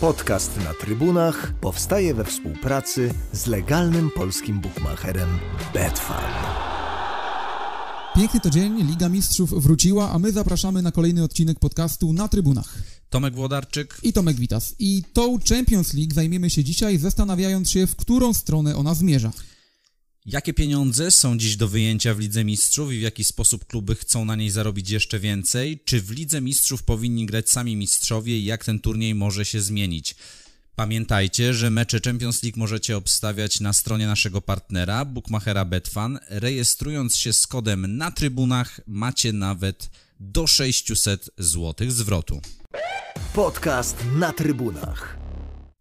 Podcast na trybunach powstaje we współpracy z legalnym polskim bukmacherem Betfan. Piękny to dzień, Liga Mistrzów wróciła, a my zapraszamy na kolejny odcinek podcastu na trybunach. Tomek Włodarczyk I Tomek Witas. I tą Champions League zajmiemy się dzisiaj, zastanawiając się, w którą stronę ona zmierza. Jakie pieniądze są dziś do wyjęcia w Lidze Mistrzów i w jaki sposób kluby chcą na niej zarobić jeszcze więcej? Czy w Lidze Mistrzów powinni grać sami mistrzowie i jak ten turniej może się zmienić? Pamiętajcie, że mecze Champions League możecie obstawiać na stronie naszego partnera, bookmachera Betfan. Rejestrując się z kodem na trybunach macie nawet do 600 zł zwrotu. Podcast na trybunach.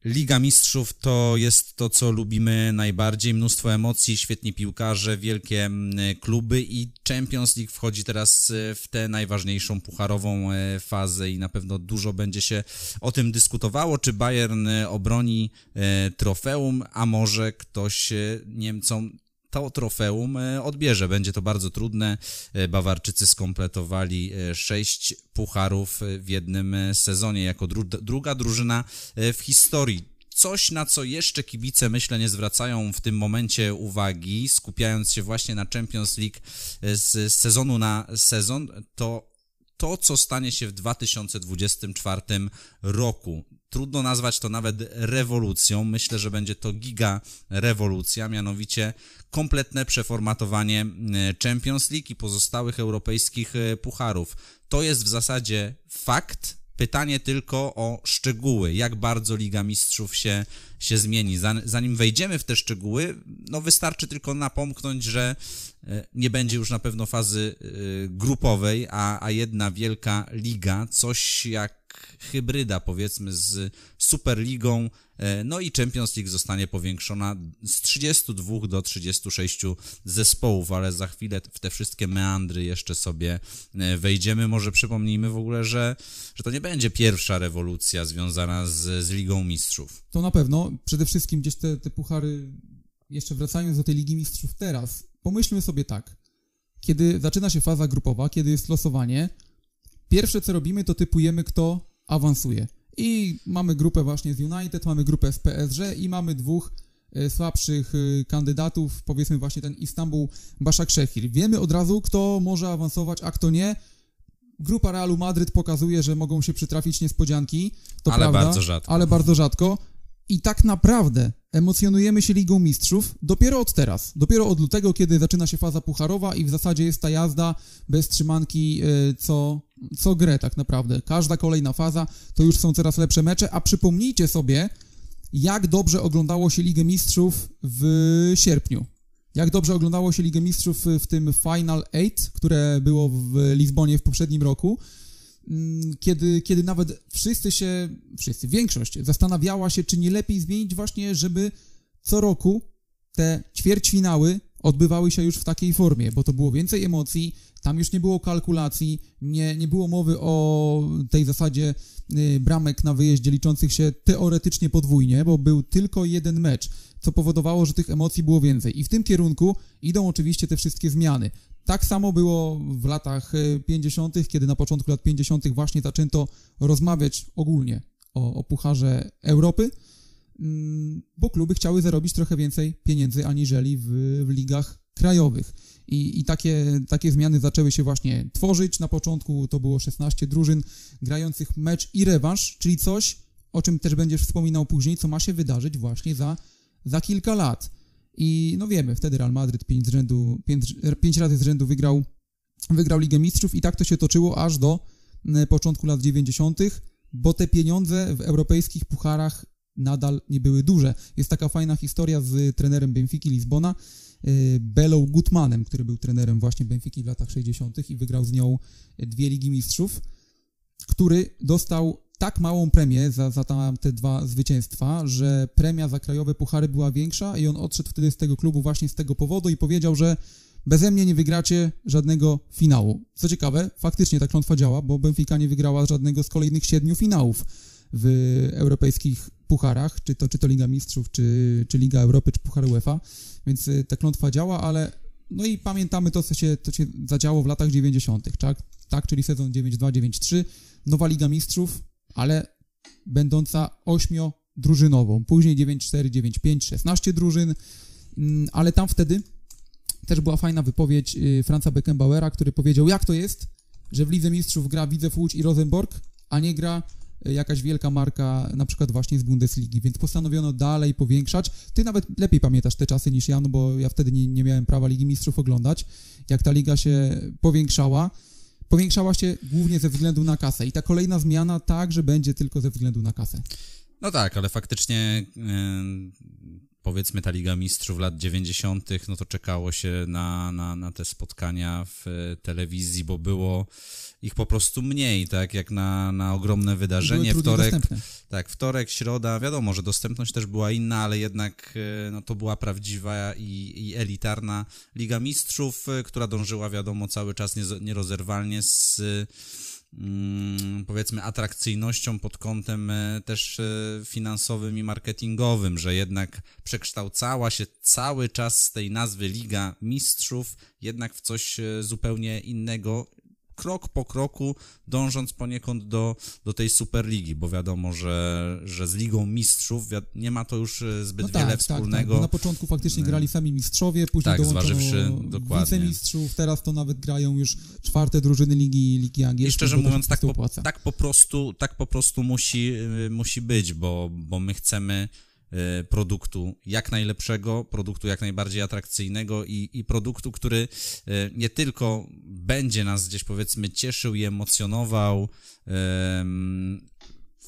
Liga Mistrzów to jest to, co lubimy najbardziej. Mnóstwo emocji, świetni piłkarze, wielkie mm, kluby i Champions League wchodzi teraz e, w tę najważniejszą pucharową e, fazę i na pewno dużo będzie się o tym dyskutowało, czy Bayern e, obroni trofeum, a może ktoś Niemcom to trofeum e, odbierze. Będzie to bardzo trudne. E, Bawarczycy skompletowali e, sześć pucharów w jednym sezonie jako dru druga drużyna w historii coś, na co jeszcze kibice, myślę, nie zwracają w tym momencie uwagi, skupiając się właśnie na Champions League z sezonu na sezon, to to, co stanie się w 2024 roku. Trudno nazwać to nawet rewolucją. Myślę, że będzie to giga rewolucja, mianowicie kompletne przeformatowanie e, Champions League i pozostałych europejskich e, pucharów. To jest w zasadzie fakt. Pytanie tylko o szczegóły, jak bardzo Liga Mistrzów się, się zmieni. Zanim wejdziemy w te szczegóły, no wystarczy tylko napomknąć, że e, nie będzie już na pewno fazy grupowej, a, a jedna wielka liga, coś jak hybryda powiedzmy z Superligą, e, no i Champions League zostanie powiększona z 32 do 36 zespołów, ale za chwilę w te wszystkie meandry jeszcze sobie e, wejdziemy. Może przypomnijmy w ogóle, że, że to nie będzie pierwsza rewolucja związana z, z Ligą Mistrzów. To na pewno. Przede wszystkim gdzieś te, te puchary, jeszcze wracając do tej Ligi Mistrzów teraz, pomyślmy sobie tak. Kiedy zaczyna się faza grupowa, kiedy jest losowanie, Pierwsze co robimy, to typujemy, kto awansuje. I mamy grupę właśnie z United, mamy grupę z PSG i mamy dwóch e, słabszych e, kandydatów, powiedzmy właśnie ten Istanbul Baszak Szechir. Wiemy od razu, kto może awansować, a kto nie. Grupa Realu Madryt pokazuje, że mogą się przytrafić niespodzianki. To ale prawda, bardzo rzadko. Ale bardzo rzadko. I tak naprawdę emocjonujemy się Ligą Mistrzów dopiero od teraz. Dopiero od lutego, kiedy zaczyna się faza pucharowa i w zasadzie jest ta jazda bez trzymanki e, co, co grę tak naprawdę. Każda kolejna faza to już są coraz lepsze mecze, a przypomnijcie sobie, jak dobrze oglądało się Ligę Mistrzów w sierpniu. Jak dobrze oglądało się Ligę Mistrzów w tym Final Eight, które było w Lizbonie w poprzednim roku. Mm, kiedy, kiedy nawet wszyscy się, wszyscy, większość zastanawiała się, czy nie lepiej zmienić właśnie, żeby co roku te ćwierćfinały odbywały się już w takiej formie, bo to było więcej emocji, tam już nie było kalkulacji, nie, nie było mowy o tej zasadzie y, bramek na wyjeździe liczących się teoretycznie podwójnie, bo był tylko jeden mecz, co powodowało, że tych emocji było więcej. I w tym kierunku idą oczywiście te wszystkie zmiany. Tak samo było w latach 50., y, kiedy na początku lat 50. właśnie zaczęto rozmawiać ogólnie o, o Pucharze Europy, mm, bo kluby chciały zarobić trochę więcej pieniędzy aniżeli w, w ligach krajowych. I, I, takie, takie zmiany zaczęły się właśnie tworzyć. Na początku to było 16 drużyn grających mecz i rewanż, czyli coś, o czym też będziesz wspominał później, co ma się wydarzyć właśnie za, za kilka lat. I no wiemy, wtedy Real pięć, pięć razy z rzędu wygrał, wygrał Ligę Mistrzów i tak to się toczyło aż do początku lat 90., bo te pieniądze w europejskich pucharach nadal nie były duże. Jest taka fajna historia z trenerem Benfiki Lizbona, y, Belą Gutmanem, który był trenerem właśnie Benfiki w latach 60. i wygrał z nią dwie Ligi Mistrzów, który dostał tak małą premię za, za tam te dwa zwycięstwa, że premia za krajowe puchary była większa i on odszedł wtedy z tego klubu właśnie z tego powodu i powiedział, że beze mnie nie wygracie żadnego finału. Co ciekawe, faktycznie ta klątwa działa, bo Benfica nie wygrała żadnego z kolejnych siedmiu finałów w europejskich pucharach, czy to, czy to Liga Mistrzów, czy, czy Liga Europy, czy Puchar UEFA, więc y, ta klątwa działa, ale no i pamiętamy to, co się, co się zadziało w latach 90., tak? tak, czyli sezon 9-2, 9-3, nowa Liga Mistrzów, ale będąca ośmiodrużynową. Później 9-4, 9-5, 16 drużyn, mm, ale tam wtedy też była fajna wypowiedź y, Franza Beckenbauera, który powiedział, jak to jest, że w Lidze Mistrzów gra Widzew Łódź i Rosenborg, a nie gra y, jakaś wielka marka, na przykład właśnie z Bundesligi, więc postanowiono dalej powiększać. Ty nawet lepiej pamiętasz te czasy niż ja, no bo ja wtedy nie, nie miałem prawa Ligi Mistrzów oglądać, jak ta liga się powiększała. Powiększała się głównie ze względu na kasę i ta kolejna zmiana także będzie tylko ze względu na kasę. No tak, ale faktycznie yy, powiedzmy ta Liga Mistrzów lat 90., no to czekało się na, na, na te spotkania w telewizji, bo było ich po prostu mniej, tak jak na, na ogromne wydarzenie. Wtorek, tak, wtorek, środa, wiadomo, że dostępność też była inna, ale jednak e, no, to była prawdziwa i, i elitarna Liga Mistrzów, e, która dążyła, wiadomo, cały czas nierozerwalnie z powiedzmy atrakcyjnością pod kątem e, też e, finansowym i marketingowym, że jednak przekształcała się cały czas z tej nazwy Liga Mistrzów jednak w coś e, zupełnie innego krok po kroku, dążąc poniekąd do, do tej Superligi, bo wiadomo, że, że z Ligą Mistrzów nie ma to już e, zbyt no wiele tak, wspólnego. Tak, tak. na początku faktycznie grali sami mistrzowie, później tak, dołączono dokładnie. wicemistrzów, teraz to nawet grają już czwarte drużyny Ligi, Ligi Angielskiej. I szczerze mówiąc, tak po, tak po, prostu, tak po prostu musi, e, musi być, bo, bo my chcemy E, produktu jak najlepszego, produktu jak najbardziej atrakcyjnego i, i produktu, który e, nie tylko będzie nas gdzieś powiedzmy cieszył i emocjonował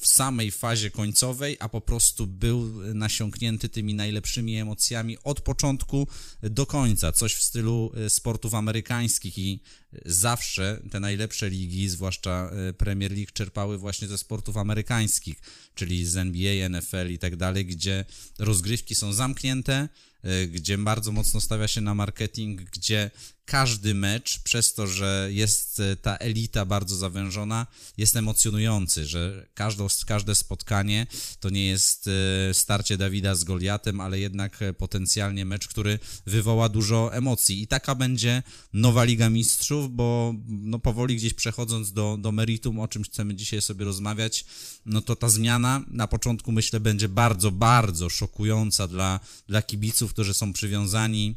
w samej fazie końcowej, a po prostu był nasiąknięty tymi najlepszymi emocjami od początku do końca. Coś w stylu e, sportów amerykańskich i zawsze te najlepsze ligi, zwłaszcza e, Premier League, czerpały właśnie ze sportów amerykańskich, czyli z NBA, NFL i tak dalej, gdzie rozgrywki są zamknięte, e, gdzie bardzo mocno stawia się na marketing, gdzie każdy mecz, przez to, że jest e, ta elita bardzo zawężona, jest emocjonujący, że każde, każde spotkanie to nie jest starcie Dawida z Goliatem, ale jednak potencjalnie mecz, który wywoła dużo emocji. I taka będzie nowa Liga Mistrzów, bo no powoli gdzieś przechodząc do, do meritum, o czym chcemy dzisiaj sobie rozmawiać, no to ta zmiana na początku myślę będzie bardzo, bardzo szokująca dla, dla kibiców, którzy są przywiązani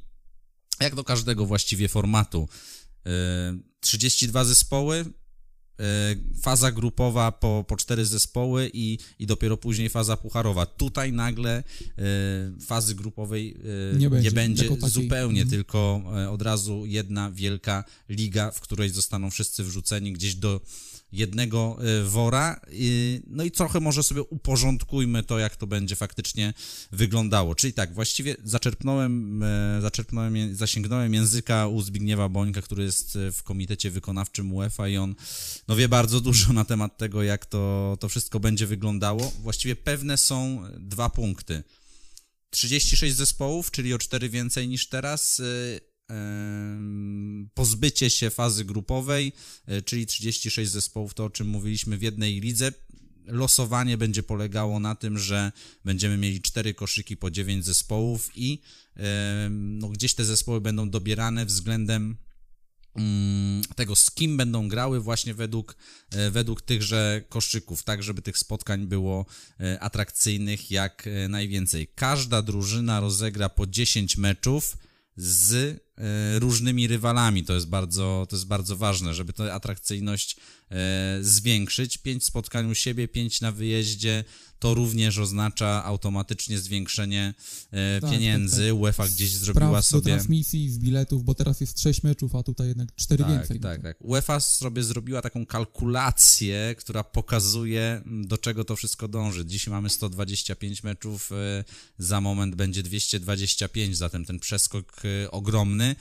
jak do każdego właściwie formatu. 32 yy, zespoły, E, faza grupowa po, po cztery zespoły i, i dopiero później faza pucharowa. Tutaj nagle e, fazy grupowej e, nie będzie, nie będzie zupełnie, mhm. tylko od razu jedna wielka liga, w której zostaną wszyscy wrzuceni gdzieś do jednego e, wora. No i trochę może sobie uporządkujmy to, jak to będzie faktycznie wyglądało. Czyli tak, właściwie zaczerpnąłem, e, zaczerpnąłem zasięgnąłem języka u Zbigniewa Bońka, który jest e, w komitecie wykonawczym UEFA i on no, wie bardzo dużo na temat tego, jak to, to wszystko będzie wyglądało. Właściwie pewne są dwa punkty. 36 zespołów, czyli o 4 więcej niż teraz pozbycie się fazy grupowej, e, czyli 36 zespołów, to o czym mówiliśmy w jednej lidze. Losowanie będzie polegało na tym, że będziemy mieli cztery koszyki po 9 zespołów i no, gdzieś te zespoły będą dobierane względem mm, tego, z kim będą grały właśnie według, e, według tychże koszyków, tak żeby tych spotkań było e, atrakcyjnych jak najwięcej. Każda drużyna rozegra po 10 meczów z różnymi rywalami. To jest bardzo, to jest bardzo ważne, żeby tę atrakcyjność e, zwiększyć. Pięć spotkań u siebie, pięć na wyjeździe, to również oznacza automatycznie zwiększenie e, tak, pieniędzy. Tak, tak. UEFA gdzieś zrobiła sobie... do transmisji, z biletów, bo teraz jest 6 meczów, a tutaj jednak 4 tak, więcej. Tak, tak. UEFA sobie zrobiła taką kalkulację, która pokazuje, do czego to wszystko dąży. Dzisiaj mamy 125 meczów, e, za moment będzie 225, zatem ten przeskok e, ogromny.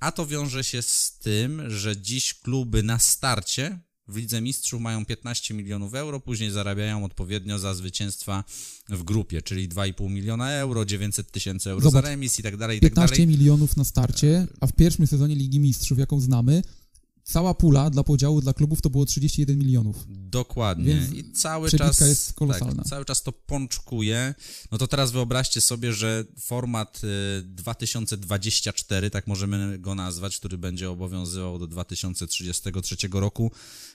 A to wiąże się z tym, że dziś kluby na starcie w Lidze Mistrzów mają 15 milionów euro, później zarabiają odpowiednio za zwycięstwa w grupie, czyli 2,5 miliona euro, 900 tysięcy euro Zobacz, za remis i tak dalej, i 15 tak dalej. milionów na starcie, a w pierwszym sezonie Ligi Mistrzów, jaką znamy, cała pula dla podziału dla klubów to było 31 milionów. Dokładnie. Więc I cały czas. jest kolosalna. Tak, cały czas to pączkuje. No to teraz wyobraźcie sobie, że format y, 2024, tak możemy go nazwać, który będzie obowiązywał do 2033 roku,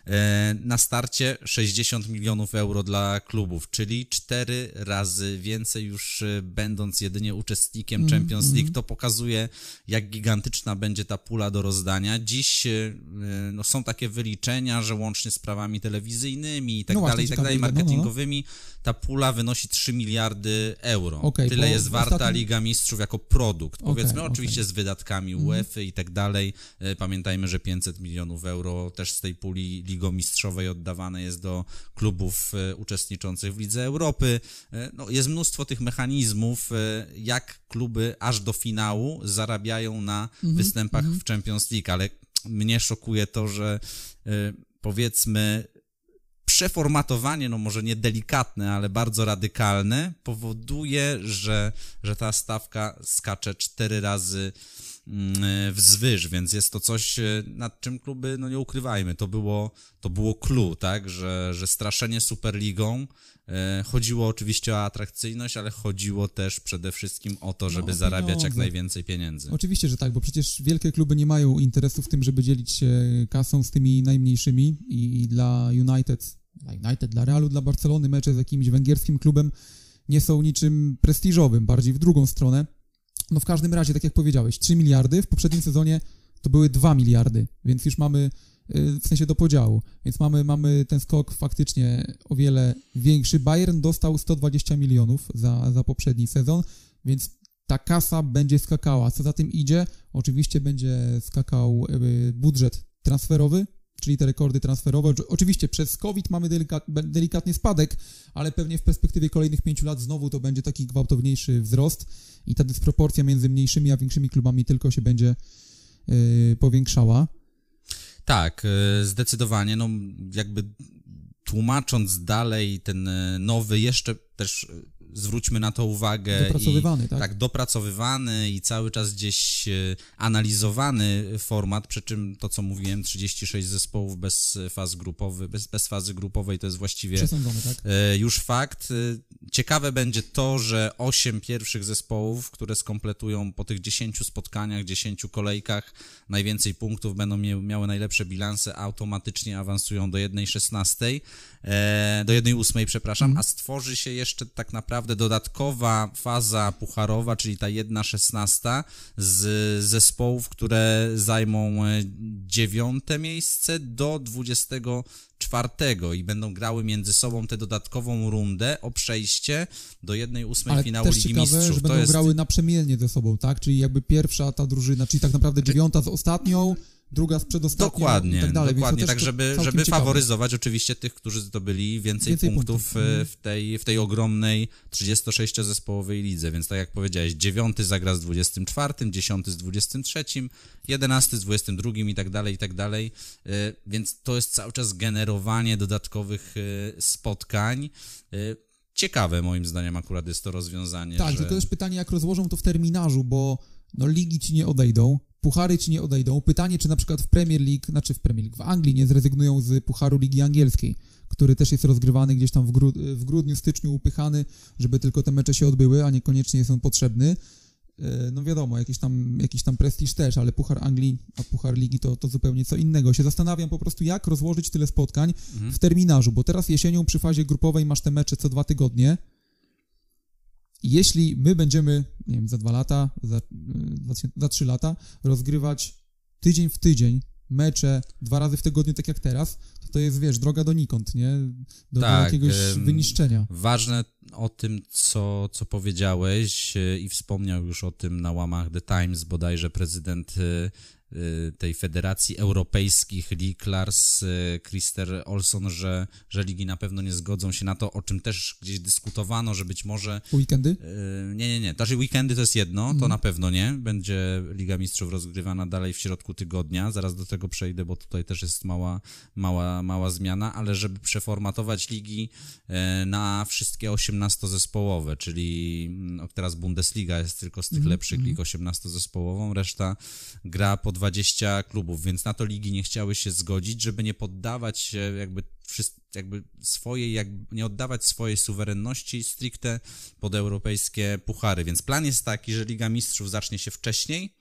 e, na starcie 60 milionów euro dla klubów, czyli cztery razy więcej już y, będąc jedynie uczestnikiem Mhm, Champions League. To pokazuje, jak gigantyczna będzie ta pula do rozdania. Dziś y, no, są takie wyliczenia, że łącznie z prawami telewizyjnymi i tak No dalej, i tak dalej, no, marketingowymi, ta pula wynosi 3 miliardy euro. Okej, Tyle jest warta ostatnim- Liga Mistrzów jako produkt. Powiedzmy. Mhm. oczywiście z wydatkami UEFA i tak dalej. E, Pamiętajmy, że 500 milionów euro też z tej puli ligomistrzowej oddawane jest do klubów e, uczestniczących w Lidze Europy. No, jest mnóstwo tych mechanizmów, jak kluby aż do finału zarabiają na Mhm, występach w Champions League, ale mnie szokuje to, że e, powiedzmy przeformatowanie, no może nie delikatne, ale bardzo radykalne, powoduje, że, że ta stawka skacze cztery razy wzwyż, więc jest to coś, e, nad czym kluby, no nie ukrywajmy, to było, to było clue, tak, że, że straszenie Superligą e, chodziło oczywiście o atrakcyjność, ale chodziło też przede wszystkim o to, żeby o zarabiać jak najwięcej pieniędzy. Oczywiście, że tak, bo przecież wielkie kluby nie mają interesu w tym, żeby dzielić się kasą z tymi najmniejszymi i, i dla United, dla United, dla Realu, dla Barcelony mecze z jakimś węgierskim klubem nie są niczym prestiżowym, bardziej w drugą stronę. No w każdym razie, tak jak powiedziałeś, 3 miliardy, w poprzednim sezonie to były 2 miliardy, więc już mamy y, w sensie do podziału, więc mamy, mamy ten skok faktycznie o wiele większy. Bayern dostał 120 milionów za, za poprzedni sezon, więc ta kasa będzie skakała. Co za tym idzie? Oczywiście będzie skakał y, budżet transferowy, czyli te rekordy transferowe. Oczy- Oczywiście przez COVID mamy delikatny spadek, ale pewnie w perspektywie kolejnych pięciu lat znowu to będzie taki gwałtowniejszy wzrost i ta dysproporcja między mniejszymi a większymi klubami tylko się będzie y, powiększała. Tak, e, zdecydowanie. No, jakby tłumacząc dalej ten e, nowy, jeszcze też e, zwróćmy na to uwagę. Dopracowywany, i, tak? Tak, dopracowywany i cały czas gdzieś e, analizowany format, przy czym to, co mówiłem, 36 zespołów bez faz grupowych, bez, bez fazy grupowej to jest właściwie tak? E, już fakt. E, Ciekawe będzie to, że 8 pierwszych zespołów, które skompletują po tych 10 spotkaniach, 10 kolejkach najwięcej punktów, będą miały najlepsze bilanse, automatycznie awansują do 1.16, e, do 1.8, przepraszam, a stworzy się jeszcze tak naprawdę dodatkowa faza pucharowa, czyli ta 1.16 z zespołów, które zajmą e, dziewiąte miejsce do 24 i będą grały między sobą tę dodatkową rundę o przejście do 1.8 Ale finału też Ligi ciekawe, Mistrzów. że to będą jest grały naprzemiennie ze sobą, tak? Czyli jakby pierwsza ta drużyna, czyli tak naprawdę dziewiąta z ostatnią, druga z przedostatnią Dokładnie, i tak dalej. dokładnie, tak żeby, żeby ciekawe. faworyzować oczywiście tych, którzy zdobyli więcej, Więcej punktów, punktów. Mhm. w tej, w tej ogromnej 36-zespołowej lidze, więc tak jak powiedziałeś, dziewiąty zagra z 24, dziesiąty z 23, jedenasty z 22 i tak dalej, i tak dalej, E, więc to jest cały czas generowanie dodatkowych e, spotkań. E, Ciekawe moim zdaniem akurat jest to rozwiązanie, Tak, że... tylko też pytanie, jak rozłożą to w terminarzu, bo no, ligi ci nie odejdą, puchary ci nie odejdą. Pytanie, czy na przykład w Premier League, znaczy w Premier League, w Anglii nie zrezygnują z pucharu Ligi Angielskiej, który też jest rozgrywany gdzieś tam w, w grudniu, styczniu, upychany, żeby tylko te mecze się odbyły, a niekoniecznie jest on potrzebny. E, No wiadomo, jakiś tam, jakiś tam prestiż też, ale Puchar Anglii, a Puchar Ligi to, to zupełnie co innego. Się zastanawiam po prostu, jak rozłożyć tyle spotkań Mhm. w terminarzu, bo teraz jesienią przy fazie grupowej masz te mecze co dwa tygodnie. Jeśli my będziemy, nie wiem, za dwa lata, za, za trzy lata rozgrywać tydzień w tydzień mecze dwa razy w tygodniu, tak jak teraz, to to jest, wiesz, droga donikąd, nie? Do, do Tak, jakiegoś em, wyniszczenia. Ważne o tym, co, co powiedziałeś e, i wspomniał już o tym na łamach The Times bodajże prezydent e, tej Federacji Europejskich Lig Lars e, Christer Olson, że, że ligi na pewno nie zgodzą się na to, o czym też gdzieś dyskutowano, że być może Weekendy? Yy, Nie, nie, nie. Znaczy weekendy to jest jedno, to na pewno nie. Będzie Liga Mistrzów rozgrywana dalej w środku tygodnia. Zaraz do tego przejdę, bo tutaj też jest mała, mała, mała zmiana, ale żeby przeformatować ligi na wszystkie 18-zespołowe, czyli mm, teraz Bundesliga jest tylko z tych lepszych lig 18-zespołową, reszta gra po 20 klubów, więc na to ligi nie chciały się zgodzić, żeby nie poddawać się jakby, jakby swojej, jakby nie oddawać swojej suwerenności stricte pod europejskie puchary. Więc plan jest taki, że Liga Mistrzów zacznie się wcześniej,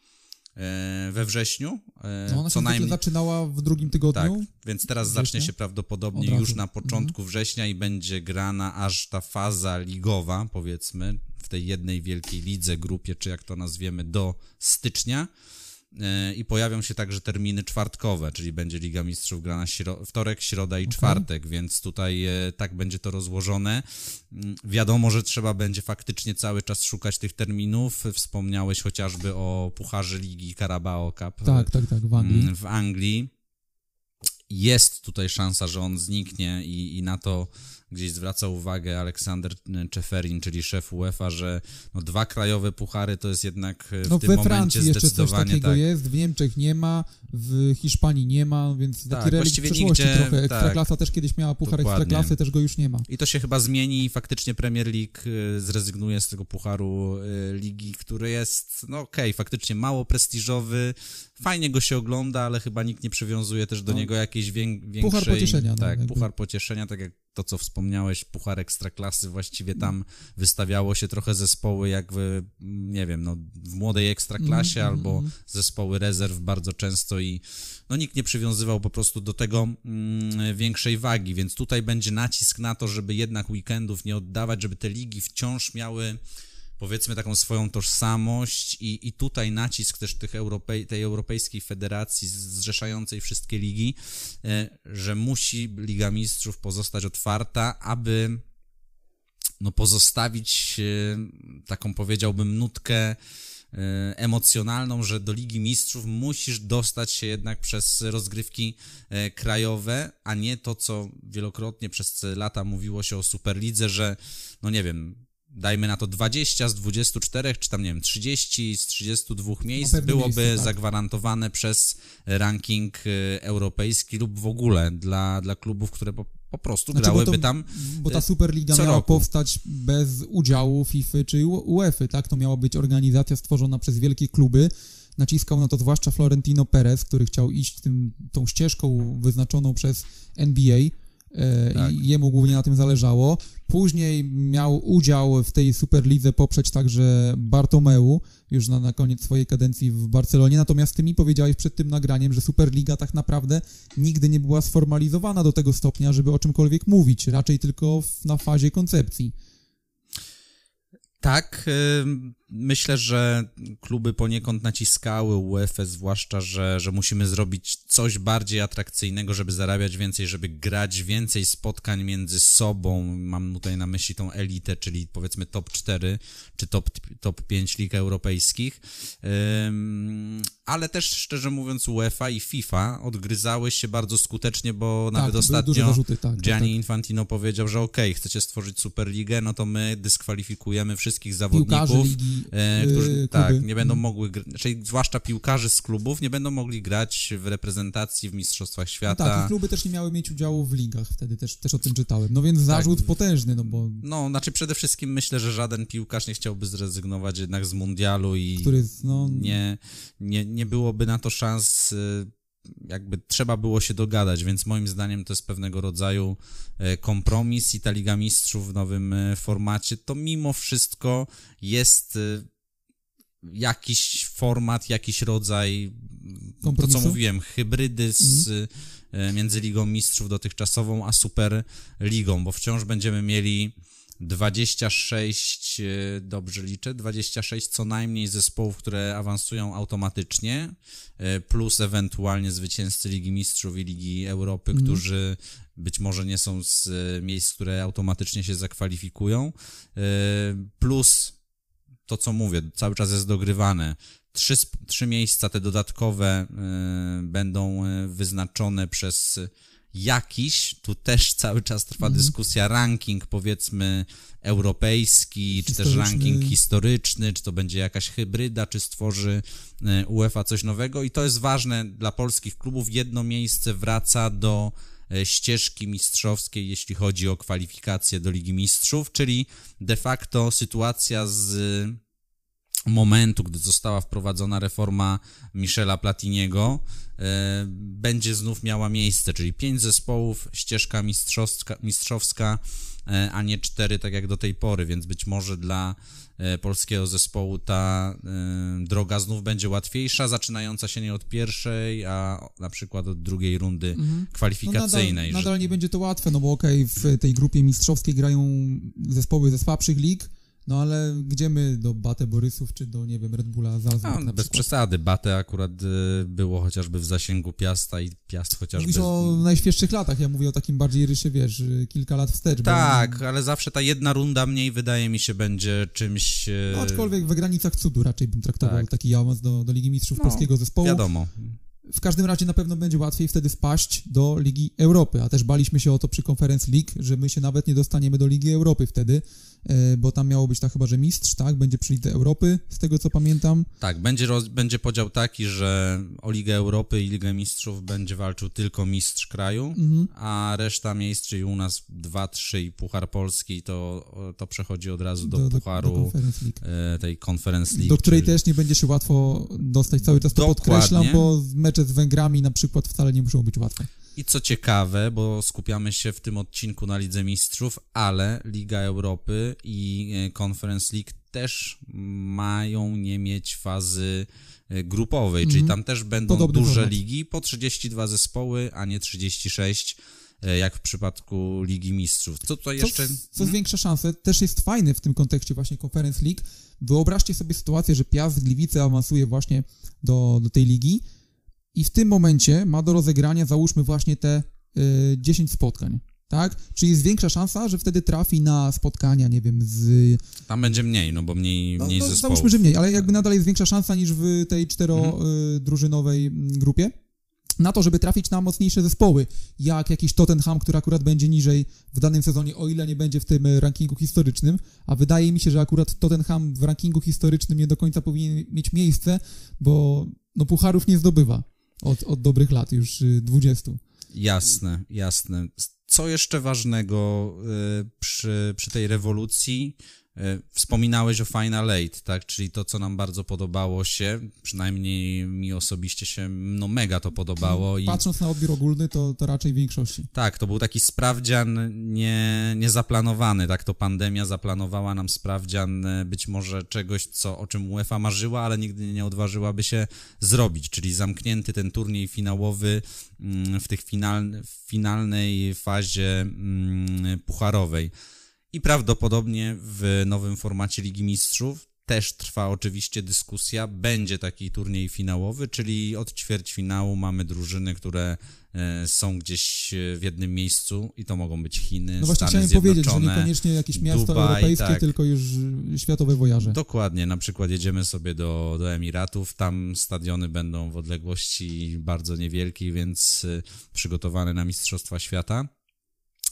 e, we wrześniu. E, no ona co najmniej zaczynała w drugim tygodniu. Tak, więc teraz zacznie się prawdopodobnie już na początku mhm. września i będzie grana aż ta faza ligowa, powiedzmy, w tej jednej wielkiej lidze, grupie, czy jak to nazwiemy, do stycznia. I pojawią się także terminy czwartkowe, czyli będzie Liga Mistrzów grana śro wtorek, środa i okay. czwartek, więc tutaj e, tak będzie to rozłożone. Mm, wiadomo, że trzeba będzie faktycznie cały czas szukać tych terminów. Wspomniałeś chociażby o Pucharze Ligi Carabao Cup. Tak, tak, tak, w Anglii. Mm, w Anglii. Jest tutaj szansa, że on zniknie i, i na to gdzieś zwraca uwagę Aleksander Czeferin, czyli szef UEFA, że no, dwa krajowe puchary to jest jednak w no, tym we momencie jeszcze coś takiego tak. jest, w Niemczech nie ma, w Hiszpanii nie ma, więc tak, taki relikt przeszłości nigdzie, trochę. Ekstraklasa tak, też kiedyś miała puchar dokładnie. Ekstraklasy, też go już nie ma. I to się chyba zmieni i faktycznie Premier League y, zrezygnuje z tego pucharu y, ligi, który jest, no okej, okay, faktycznie mało prestiżowy, fajnie go się ogląda, ale chyba nikt nie przywiązuje też do no. niego jakiejś większej... Puchar pocieszenia. No, tak, no, puchar pocieszenia, tak jak to, co wspomniałeś, Puchar Ekstraklasy, właściwie tam wystawiało się trochę zespoły jak w, nie wiem, no, w młodej Ekstraklasie mm, albo mm. zespoły rezerw bardzo często i no, nikt nie przywiązywał po prostu do tego mm, większej wagi, więc tutaj będzie nacisk na to, żeby jednak weekendów nie oddawać, żeby te ligi wciąż miały powiedzmy taką swoją tożsamość i, i tutaj nacisk też tych Europej, tej Europejskiej Federacji zrzeszającej wszystkie ligi, e, że musi Liga Mistrzów pozostać otwarta, aby no, pozostawić taką powiedziałbym nutkę e, emocjonalną, że do Ligi Mistrzów musisz dostać się jednak przez rozgrywki e, krajowe, a nie to, co wielokrotnie przez lata mówiło się o Superlidze, że no nie wiem, dajmy na to 20 z 24, czy tam nie wiem, 30 z 32 miejsc no byłoby miejscu, tak. zagwarantowane przez ranking y, europejski lub w ogóle dla, dla klubów, które po, po prostu znaczy, grałyby bo to, tam. Bo ta y, Superliga miała roku. powstać bez udziału FIFA czy UEFA, tak? To miała być organizacja stworzona przez wielkie kluby. Naciskał na to zwłaszcza Florentino Perez, który chciał iść tym, tą ścieżką wyznaczoną przez NBA tak. i jemu głównie na tym zależało. Później miał udział w tej Superlidze poprzeć także Bartomeu, już na, na koniec swojej kadencji w Barcelonie. Natomiast ty mi powiedziałeś przed tym nagraniem, że Superliga tak naprawdę nigdy nie była sformalizowana do tego stopnia, żeby o czymkolwiek mówić, raczej tylko w, na fazie koncepcji. Tak, myślę, że kluby poniekąd naciskały UEFA, zwłaszcza, że, że musimy zrobić coś bardziej atrakcyjnego, żeby zarabiać więcej, żeby grać więcej spotkań między sobą. Mam tutaj na myśli tą elitę, czyli powiedzmy top 4 czy top, top 5 lig europejskich. Ale też szczerze mówiąc, UEFA i FIFA odgryzały się bardzo skutecznie, bo tak, nawet ostatnio zarzuty, tak, Gianni tak. Infantino powiedział, że okej, okay, chcecie stworzyć Superligę, no to my dyskwalifikujemy wszystkich zawodników, ligi, e, którzy yy, tak, nie będą mogły, czyli zwłaszcza piłkarzy z klubów, nie będą mogli grać w reprezentacji w Mistrzostwach Świata. No tak, i kluby też nie miały mieć udziału w ligach, wtedy też, też o tym czytałem. No więc zarzut tak. potężny, no bo... No, znaczy przede wszystkim myślę, że żaden piłkarz nie chciałby zrezygnować jednak z mundialu i Który, no... nie, nie, nie byłoby na to szans y, jakby trzeba było się dogadać, więc moim zdaniem to jest pewnego rodzaju e, kompromis i ta Liga Mistrzów w nowym e, formacie to mimo wszystko jest e, jakiś format, jakiś rodzaj, to co mówiłem, hybrydy z, mhm. między Ligą Mistrzów dotychczasową a Super Ligą, bo wciąż będziemy mieli 26, e, dobrze liczę, 26 co najmniej zespołów, które awansują automatycznie, e, plus ewentualnie zwycięzcy Ligi Mistrzów i Ligi Europy, mm. którzy być może nie są z e, miejsc, które automatycznie się zakwalifikują, plus to, co mówię, cały czas jest dogrywane. Trzy, trzy miejsca te dodatkowe będą wyznaczone przez jakiś, tu też cały czas trwa mhm. dyskusja, ranking powiedzmy europejski, czy też ranking historyczny, czy to będzie jakaś hybryda, czy stworzy e, UEFA coś nowego i to jest ważne dla polskich klubów. Jedno miejsce wraca do e, ścieżki mistrzowskiej, jeśli chodzi o kwalifikacje do Ligi Mistrzów, czyli de facto sytuacja z momentu, gdy została wprowadzona reforma Michela Platiniego, e, będzie znów miała miejsce, czyli pięć zespołów, ścieżka mistrzowska, mistrzowska e, a nie cztery, tak jak do tej pory, więc być może dla e, polskiego zespołu ta droga znów będzie łatwiejsza, zaczynająca się nie od pierwszej, a na przykład od drugiej rundy mhm. kwalifikacyjnej. No nadal, nadal, nie będzie to łatwe, no bo okej, okay, w tej grupie mistrzowskiej grają zespoły ze słabszych lig, no ale gdzie my do Bate Borysów, czy do, nie wiem, Red Bulla Salzburg no, Bez przesady, Bate akurat y, było chociażby w zasięgu Piasta i Piast chociażby... Mówisz o najświeższych latach, ja mówię o takim bardziej ryszy, wiesz, y, kilka lat wstecz. Tak, bo... ale zawsze ta jedna runda mniej wydaje mi się będzie czymś... Y, no, aczkolwiek w granicach cudu raczej bym traktował tak. taki awans do, do Ligi Mistrzów no, polskiego zespołu. wiadomo. W każdym razie na pewno będzie łatwiej wtedy spaść do Ligi Europy, a też baliśmy się o to przy Conference League, że my się nawet nie dostaniemy do Ligi Europy wtedy, bo tam miało być tak chyba, że mistrz, tak? Będzie przy Lidze Europy, z tego co pamiętam. Tak, będzie, roz, będzie podział taki, że o Ligę Europy i Ligę Mistrzów będzie walczył tylko mistrz kraju, mhm. a reszta miejsc, czyli u nas 2, 3 i Puchar Polski, to, to przechodzi od razu do, do Pucharu do Conference e, tej Conference League. Do której czyli... też nie będzie się łatwo dostać, cały czas to Dokładnie. podkreślam, bo mecze z Węgrami na przykład wcale nie muszą być łatwe. I co ciekawe, bo skupiamy się w tym odcinku na Lidze Mistrzów, ale Liga Europy i e, Conference League też mają nie mieć fazy e, grupowej, -hmm. czyli mhm. tam też będą Podobny duże format. ligi po 32 zespoły, a nie 36 e, jak w przypadku Ligi Mistrzów. Co to jeszcze... Co, co hmm? zwiększa szanse, też jest fajny w tym kontekście właśnie Conference League. Wyobraźcie sobie sytuację, że Piast Gliwice awansuje właśnie do, do tej ligi i w tym momencie ma do rozegrania, załóżmy właśnie te y, 10 spotkań. Tak? Czyli jest większa szansa, że wtedy trafi na spotkania, nie wiem, z. Tam będzie mniej, no bo mniej, no, mniej no, zespołów. Załóżmy, że mniej, ale jakby nadal jest większa szansa niż w tej czterodrużynowej mhm. grupie. Na to, żeby trafić na mocniejsze zespoły, jak jakiś Tottenham, który akurat będzie niżej w danym sezonie, o ile nie będzie w tym rankingu historycznym, a wydaje mi się, że akurat Tottenham w rankingu historycznym nie do końca powinien mieć miejsce, bo no, pucharów nie zdobywa od, od dobrych lat, już 20. Y, jasne, jasne. Co jeszcze ważnego y, przy, przy tej rewolucji? E, wspominałeś o Final Eight, tak? Czyli to, co nam bardzo podobało się, przynajmniej mi osobiście się no mega to podobało. I... Patrząc na odbiór ogólny, to, to raczej w większości. Tak, to był taki sprawdzian nie, niezaplanowany, tak? To pandemia zaplanowała nam sprawdzian e, być może czegoś, co, o czym UEFA marzyła, ale nigdy nie odważyłaby się zrobić, czyli zamknięty ten turniej finałowy mm, w tych final, finalnej fazie mm, pucharowej i prawdopodobnie w nowym formacie Ligi Mistrzów też trwa oczywiście dyskusja. Będzie taki turniej finałowy, czyli od ćwierćfinału mamy drużyny, które e, są gdzieś w jednym miejscu i to mogą być Chiny, No właśnie Stany chciałem powiedzieć, że niekoniecznie jakieś miasto Dubaj, europejskie, tak. tylko już światowe wojaże. Dokładnie, na przykład jedziemy sobie do, do Emiratów, tam stadiony będą w odległości bardzo niewielkiej, więc e, przygotowane na Mistrzostwa Świata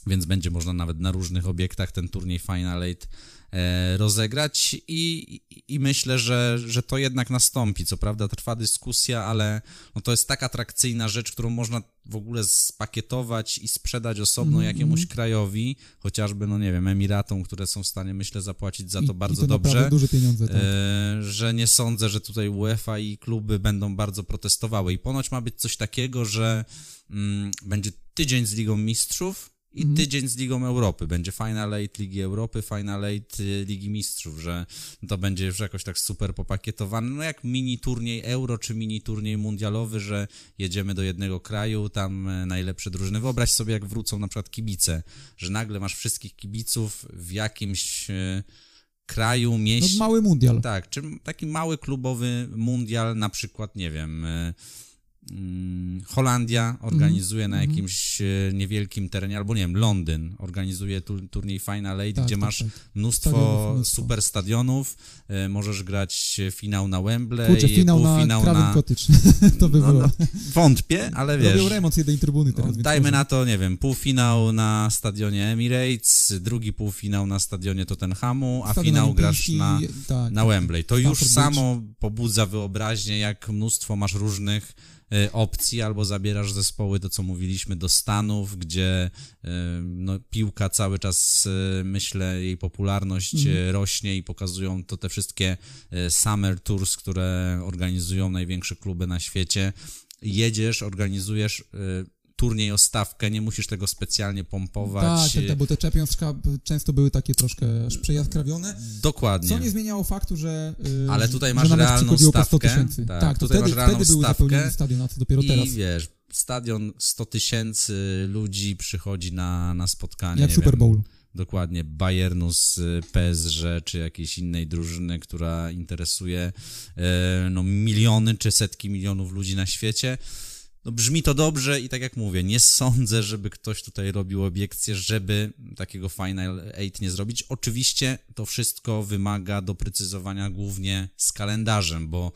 więc będzie można nawet na różnych obiektach ten turniej Final Eight e, rozegrać i, i myślę, że, że to jednak nastąpi. Co prawda trwa dyskusja, ale no to jest tak atrakcyjna rzecz, którą można w ogóle spakietować i sprzedać osobno mm, jakiemuś mm. krajowi, chociażby, no nie wiem, Emiratom, które są w stanie, myślę, zapłacić za to I, bardzo i to dobrze. duże pieniądze, tak. e, że nie sądzę, że tutaj UEFA i kluby będą bardzo protestowały. I ponoć ma być coś takiego, że mm, będzie tydzień z Ligą Mistrzów, i mhm. tydzień z Ligą Europy. Będzie Final Eight Ligi Europy, Final Eight y, Ligi Mistrzów, że to będzie już jakoś tak super popakietowane, no jak mini turniej Euro czy mini turniej mundialowy, że jedziemy do jednego kraju, tam e, najlepsze drużyny. Wyobraź sobie, jak wrócą na przykład kibice, że nagle masz wszystkich kibiców w jakimś e, kraju, mieście. No, mały mundial. Tak, czy taki mały klubowy mundial, na przykład, nie wiem e, Holandia organizuje mm -hmm. na mhm. jakimś e, niewielkim terenie, albo nie wiem, Londyn organizuje tu, turniej Final Eight, tak, gdzie tak, masz tak. mnóstwo, stadionów, mnóstwo super stadionów, e, możesz grać finał na Wembley, Kurczę, finał na... na... to by no, było. No, wątpię, ale wiesz... Robią remont jednej trybuny teraz. Dajmy na to, nie wiem, półfinał na stadionie Emirates, drugi półfinał na stadionie Tottenhamu, a Stadion finał grasz na, tak, na Wembley. To już samo pobudza wyobraźnię, jak mnóstwo masz różnych opcji, albo zabierasz zespoły, to co mówiliśmy, do Stanów, gdzie e, no, piłka cały czas, e, myślę, jej popularność mhm. rośnie i pokazują to te wszystkie summer tours, które organizują największe kluby na świecie. Jedziesz, organizujesz turniej o stawkę, nie musisz tego specjalnie pompować. Tak, tak, tak bo te Champions Cup często były takie troszkę aż przejaskrawione. Dokładnie. Co nie zmieniało faktu, że yy, Ale tutaj masz realną stawkę. Tak, tak tutaj wtedy, masz realną wtedy stawkę stadion, a co dopiero i teraz. wiesz, stadion 100 tysięcy ludzi przychodzi na, na spotkanie. Jak Super Bowl. Wiem, dokładnie Bayernu z PSG czy jakiejś innej drużyny, która interesuje e, no, miliony czy setki milionów ludzi na świecie. No brzmi to dobrze i tak jak mówię, nie sądzę, żeby ktoś tutaj robił obiekcję, żeby takiego Final Eight nie zrobić. Oczywiście to wszystko wymaga doprecyzowania głównie z kalendarzem, bo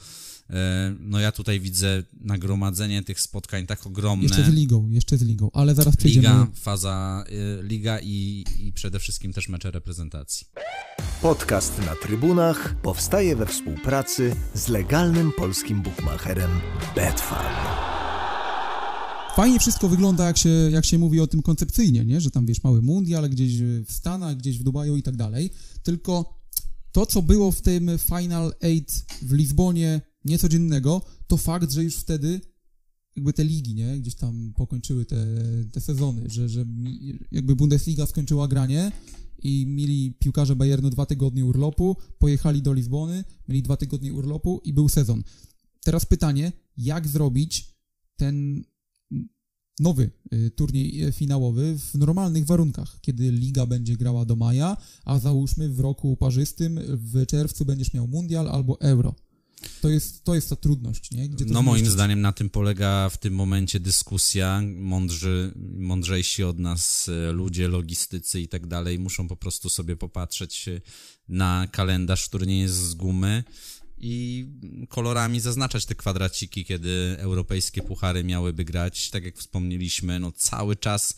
e, no ja tutaj widzę nagromadzenie tych spotkań tak ogromne. Jeszcze z ligą, jeszcze z ligą, ale zaraz przejdziemy. Liga, faza, e, liga i, i przede wszystkim też mecze reprezentacji. Podcast na trybunach powstaje we współpracy z legalnym polskim bookmacherem Betfair fajnie wszystko wygląda, jak się, jak się mówi o tym koncepcyjnie, nie? że tam wiesz, mały mundial gdzieś w Stanach, gdzieś w Dubaju i tak dalej. Tylko to, co było w tym Final Eight w Lizbonie niecodziennego, to fakt, że już wtedy jakby te ligi, nie, gdzieś tam pokończyły te, te sezony, że, że jakby Bundesliga skończyła granie i mieli piłkarze Bayernu dwa tygodnie urlopu, pojechali do Lizbony, mieli dwa tygodnie urlopu i był sezon. Teraz pytanie, jak zrobić ten nowy y, turniej y, finałowy w normalnych warunkach, kiedy liga będzie grała do maja, a załóżmy w roku parzystym w czerwcu będziesz miał mundial albo euro. To jest, to jest ta trudność, nie? no moim zdaniem na tym polega w tym momencie dyskusja. Mądrzy, mądrzejsi od nas y, ludzie, logistycy i tak dalej muszą po prostu sobie popatrzeć na kalendarz, który nie jest z gumy i kolorami zaznaczać te kwadraciki, kiedy europejskie puchary miałyby grać. Tak jak wspomnieliśmy, no cały czas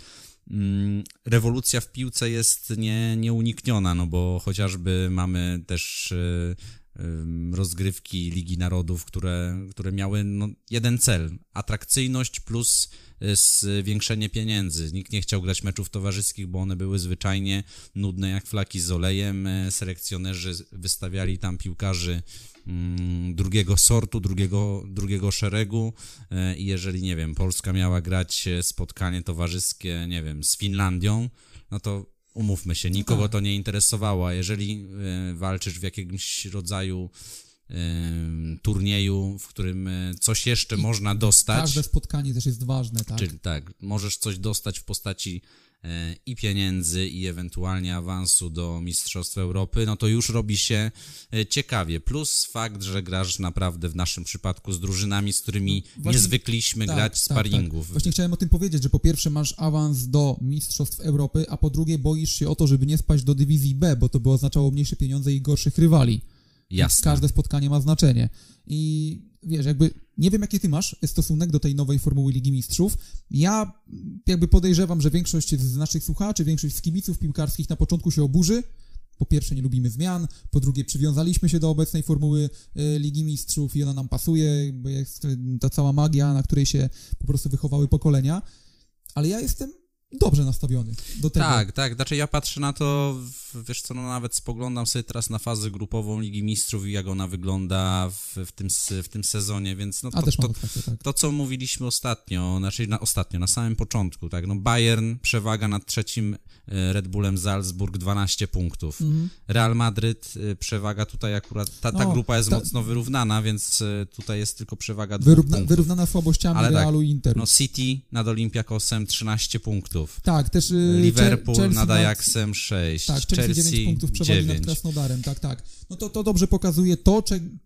mm, rewolucja w piłce jest nie, nieunikniona, no bo chociażby mamy też y, rozgrywki Ligi Narodów, które, które miały no, jeden cel, atrakcyjność plus y, zwiększenie pieniędzy. Nikt nie chciał grać meczów towarzyskich, bo one były zwyczajnie nudne jak flaki z olejem. Selekcjonerzy wystawiali tam piłkarzy Mm, drugiego sortu, drugiego, drugiego szeregu e, i jeżeli, nie wiem, Polska miała grać spotkanie towarzyskie, nie wiem, z Finlandią, no to umówmy się, nikogo tak. to nie interesowało, a jeżeli e, walczysz w jakimś rodzaju e, turnieju, w którym coś jeszcze I można dostać. Każde spotkanie też jest ważne, tak? Czyli tak, możesz coś dostać w postaci E, i pieniędzy, i ewentualnie awansu do Mistrzostw Europy, no to już robi się e, ciekawie. Plus fakt, że grasz naprawdę w naszym przypadku z drużynami, z którymi Właśnie, nie zwykliśmy tak, grać tak, sparingów. Tak. Właśnie chciałem o tym powiedzieć, że po pierwsze masz awans do Mistrzostw Europy, a po drugie boisz się o to, żeby nie spaść do dywizji B, bo to by oznaczało mniejsze pieniądze i gorszych rywali. Jasne. Każde spotkanie ma znaczenie. I wiesz, jakby nie wiem, jaki ty masz stosunek do tej nowej formuły Ligi Mistrzów. Ja jakby podejrzewam, że większość z naszych słuchaczy, większość z kibiców piłkarskich na początku się oburzy. Po pierwsze, nie lubimy zmian, po drugie, przywiązaliśmy się do obecnej formuły e, Ligi Mistrzów i ona nam pasuje, bo jest ta cała magia, na której się po prostu wychowały pokolenia. Ale ja jestem dobrze nastawiony do tego. Tak, tak. Znaczy ja patrzę na to, wiesz co, no nawet spoglądam sobie teraz na fazę grupową Ligi Mistrzów i jak ona wygląda w, w, tym, w tym sezonie, więc no to, to, tak. to, co mówiliśmy ostatnio, znaczy na, ostatnio, na samym początku, tak, no Bayern przewaga nad trzecim e, Red Bullem Salzburg 12 punktów. Mhm. Real Madryt e, przewaga tutaj akurat, ta, ta no, grupa jest ta... mocno wyrównana, więc e, tutaj jest tylko przewaga dwóch Wyrówna, punktów. Wyrównana słabościami Ale tak, Realu tak, i Interu. No City nad Olympiakosem 13 punktów punktów. Tak, też y, Liverpool Chelsea nad Ajaxem 6, tak, Chelsea, Chelsea 9 punktów przewagi 9. nad Krasnodarem, tak, tak. No to, to dobrze pokazuje to,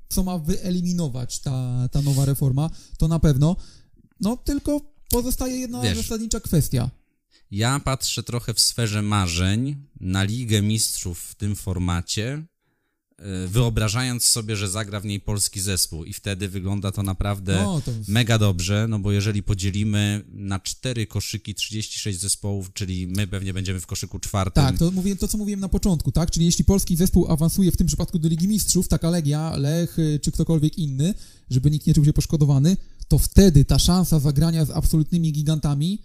co ma wyeliminować ta, ta nowa reforma, to na pewno. No tylko pozostaje jedna Wiesz, zasadnicza kwestia. Ja patrzę trochę w sferze marzeń na Ligę Mistrzów w tym formacie, wyobrażając sobie, że zagra w niej polski zespół i wtedy wygląda to naprawdę no, to... mega dobrze, no bo jeżeli podzielimy na cztery koszyki 36 zespołów, czyli my pewnie będziemy w koszyku czwartym. Tak, to, mówię, to co mówiłem na początku, tak? Czyli jeśli polski zespół awansuje w tym przypadku do Ligi Mistrzów, taka Legia, Lech czy ktokolwiek inny, żeby nikt nie czuł się poszkodowany, to wtedy ta szansa zagrania z absolutnymi gigantami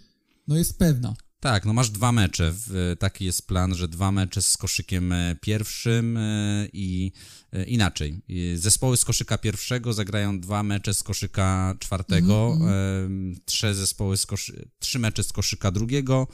no jest pewna. Tak, no masz dwa mecze. Taki jest plan, że dwa mecze z koszykiem e, pierwszym e, i e, inaczej. Zespoły z koszyka pierwszego zagrają dwa mecze z koszyka czwartego, em, trzy zespoły z koszy... trzy mecze z koszyka drugiego,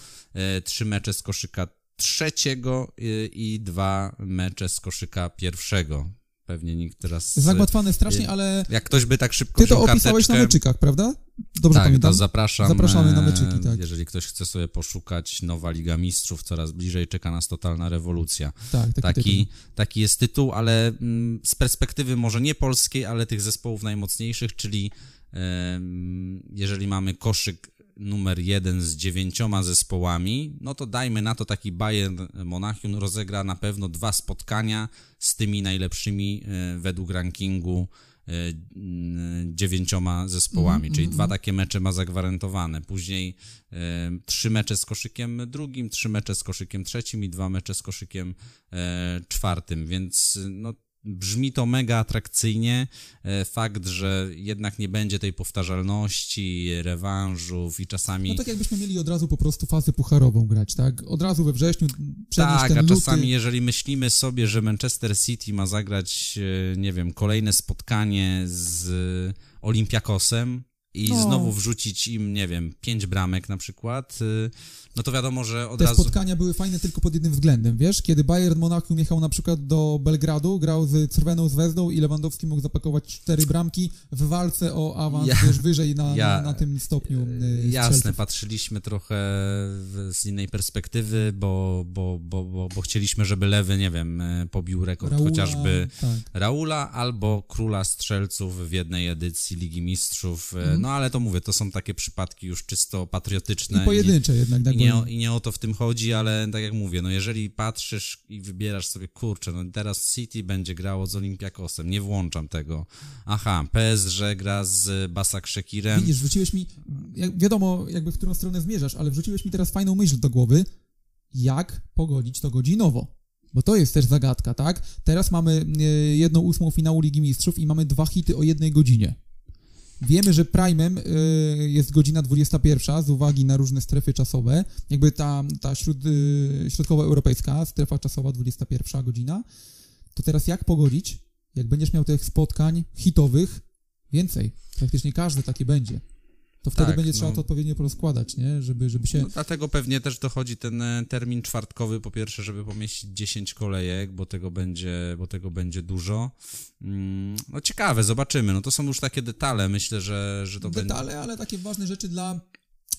trzy mecze z koszyka trzeciego i dwa mecze z koszyka pierwszego. Pewnie nikt teraz... e, Zagłatwane strasznie, ale Jak ktoś by tak szybko ty to opisałeś na karteczkę- meczykach, prawda? Dobrze tak, pamiętam? to zapraszam. Zapraszamy na e, meczyki, tak. Jeżeli ktoś chce sobie poszukać, Nowa Liga Mistrzów, coraz bliżej czeka nas totalna rewolucja. tak, taki, Taki, taki jest tytuł, ale mm, z perspektywy może nie polskiej, ale tych zespołów najmocniejszych, czyli jeżeli mamy koszyk numer jeden z dziewięcioma zespołami, no to dajmy na to taki Bayern Monachium rozegra na pewno dwa spotkania z tymi najlepszymi e, według rankingu dziewięcioma zespołami, czyli dwa takie mecze ma zagwarantowane. Później e, trzy mecze z koszykiem drugim, trzy mecze z koszykiem trzecim i dwa mecze z koszykiem e, czwartym, więc no, brzmi to mega atrakcyjnie. E, fakt, że jednak nie będzie tej powtarzalności, rewanżów i czasami... No tak jakbyśmy mieli od razu po prostu fazę pucharową grać, tak? Od razu we przenieść Tak, ten a luty. czasami jeżeli myślimy sobie, że Manchester City ma zagrać, e, nie wiem, kolejne spotkanie z Olympiakosem i No. znowu wrzucić im, nie wiem, pięć bramek na przykład, e, no to wiadomo, że od Te razu... spotkania były fajne tylko pod jednym względem, wiesz? Kiedy Bayern Monachium jechał na przykład do Belgradu, grał z Crweną Zvezdą i Lewandowski mógł zapakować cztery bramki w walce o awans, Ja- wiesz, wyżej na, ja- na, na tym stopniu y, Jasne, strzelców. patrzyliśmy trochę z innej perspektywy, bo, bo, bo, bo, bo chcieliśmy, żeby Lewy, nie wiem, pobił rekord Raula, chociażby Tak. Raula albo króla strzelców w jednej edycji Ligi Mistrzów. e, No ale to mówię, to są takie przypadki już czysto patriotyczne. I pojedyncze jednak. I tak nie, o, powiem. I nie o to w tym chodzi, ale tak jak mówię, no jeżeli patrzysz i wybierasz sobie, kurczę, no teraz City będzie grało z Olympiakosem, nie włączam tego. Aha, PSG gra z Basak Szekirem. Widzisz, wrzuciłeś mi, jak, wiadomo jakby w którą stronę zmierzasz, ale wrzuciłeś mi teraz fajną myśl do głowy, jak pogodzić to godzinowo. Bo to jest też zagadka, tak? Teraz mamy e, jedną ósmą finału Ligi Mistrzów i mamy dwa hity o jednej godzinie. Wiemy, że Prime'em e, jest godzina 21 z uwagi na różne strefy czasowe. Jakby ta, ta śród, e, środkowoeuropejska strefa czasowa 21 godzina. To teraz jak pogodzić, jak będziesz miał tych spotkań hitowych więcej? Praktycznie każdy takie będzie. To wtedy Tak, będzie trzeba no. to odpowiednio porozkładać, nie? Żeby, żeby się... No, dlatego pewnie też dochodzi ten e, termin czwartkowy, po pierwsze, żeby pomieścić 10 kolejek, bo tego będzie, bo tego będzie dużo. Mm, No ciekawe, zobaczymy. No to są już takie detale, myślę, że, że to będzie... detale, ale takie ważne rzeczy dla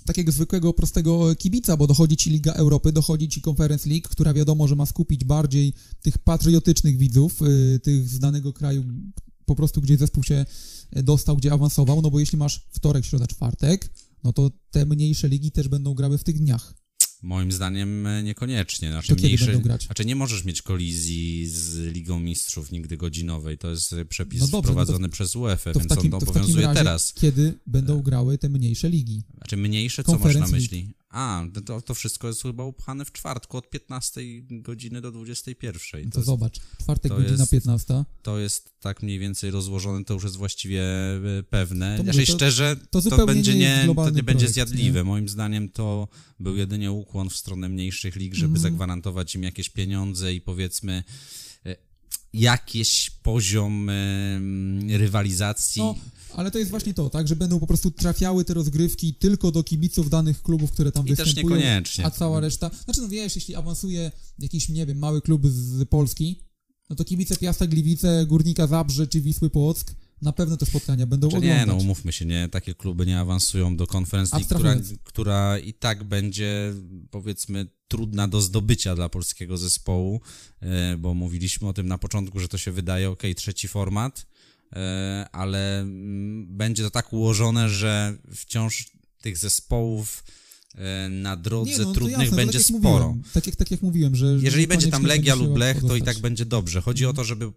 takiego zwykłego, prostego kibica, bo dochodzi ci Liga Europy, dochodzi ci Conference League, która wiadomo, że ma skupić bardziej tych patriotycznych widzów, y, tych z danego kraju, po prostu gdzie zespół się dostał, gdzie awansował, no bo jeśli masz wtorek, środa, czwartek, no to te mniejsze ligi też będą grały w tych dniach. Moim zdaniem e, niekoniecznie. Znaczy, To mniejsze, będą grać? znaczy nie możesz mieć kolizji z Ligą Mistrzów nigdy godzinowej. To jest e, przepis No dobrze, no to- wprowadzony przez UEFA, więc takim, on obowiązuje teraz. kiedy będą grały te mniejsze ligi. Znaczy mniejsze, co masz na myśli? A, to- to, wszystko jest chyba upchane w czwartku od 15 godziny do 21. No To to jest, zobacz, czwartek to godzina jest- 15, to jest tak mniej więcej rozłożone, to już jest właściwie e, pewne. To to- szczerze, to to, będzie nie nie, to nie będzie projekt, zjadliwe. nie? Moim zdaniem to był jedynie ukłon w stronę mniejszych lig, żeby Mhm. zagwarantować im jakieś pieniądze i powiedzmy jakiś poziom rywalizacji. No, ale to jest właśnie to, tak, że będą po prostu trafiały te rozgrywki tylko do kibiców danych klubów, które tam I też występują. niekoniecznie. A cała reszta, znaczy no wiesz, jeśli awansuje jakiś, nie wiem, mały klub z Polski, no to kibice Piasta Gliwice, Górnika Zabrze czy Wisły Płock na pewno te spotkania będą Czy nie, no oglądać. umówmy się, nie, takie kluby nie awansują do Conference League, która, która i tak będzie, powiedzmy, trudna do zdobycia dla polskiego zespołu, e, bo mówiliśmy o tym na początku, że to się wydaje, ok, trzeci format, e, ale mm, będzie to tak ułożone, że wciąż tych zespołów e, na drodze Nie, no, trudnych jasne, to będzie tak sporo. Mówiłem, tak, jak, tak jak mówiłem, że... Jeżeli będzie tam Legia lub Lech, to i tak będzie dobrze. Chodzi o to, żeby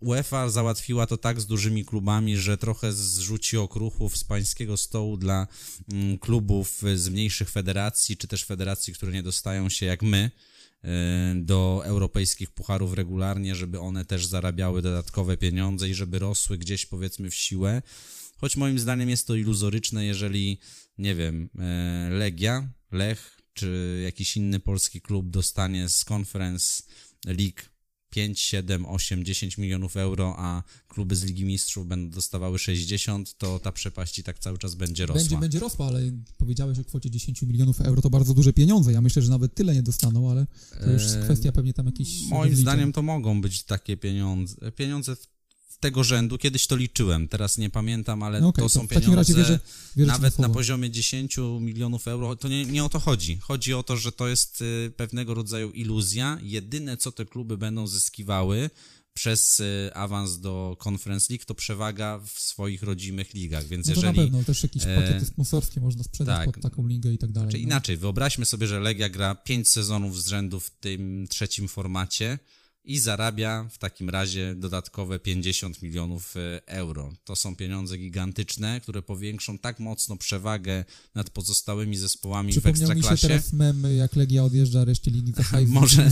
UEFA załatwiła to tak z dużymi klubami, że trochę zrzuci okruchów z pańskiego stołu dla mm, klubów z mniejszych federacji, czy też federacji, które nie dostają się jak my y, do europejskich pucharów regularnie, żeby one też zarabiały dodatkowe pieniądze i żeby rosły gdzieś powiedzmy w siłę. choć moim zdaniem jest to iluzoryczne, jeżeli, nie wiem, e, Legia, Lech czy jakiś inny polski klub dostanie z Conference League 5, 7, 8, 10 milionów euro, a kluby z Ligi Mistrzów będą dostawały 60, to ta przepaść i tak cały czas będzie rosła. Będzie, będzie rosła, ale powiedziałeś o kwocie 10 milionów euro, to bardzo duże pieniądze. Ja myślę, że nawet tyle nie dostaną, ale to już Eee, kwestia pewnie tam jakichś... Moim zdaniem to mogą być takie pieniądze. Pieniądze w tego rzędu, kiedyś to liczyłem, teraz nie pamiętam, ale No okej, to to są razie pieniądze wierzę, wierzę nawet na poziomie 10 milionów euro. To nie, nie o to chodzi. Chodzi o to, że to jest y, pewnego rodzaju iluzja. Jedyne, co te kluby będą zyskiwały przez y, awans do Conference League, to przewaga w swoich rodzimych ligach, więc No to jeżeli... na pewno, też jakieś e, pakiety sponsorskie można sprzedać tak. pod taką ligę i tak dalej. Czy no. inaczej, wyobraźmy sobie, że Legia gra 5 sezonów z rzędu w tym trzecim formacie i zarabia w takim razie dodatkowe 50 milionów e, euro. To są pieniądze gigantyczne, które powiększą tak mocno przewagę nad pozostałymi zespołami w Przypomniał mi się Ekstraklasie. teraz mem, jak Legia odjeżdża reszcie hajs. Może-.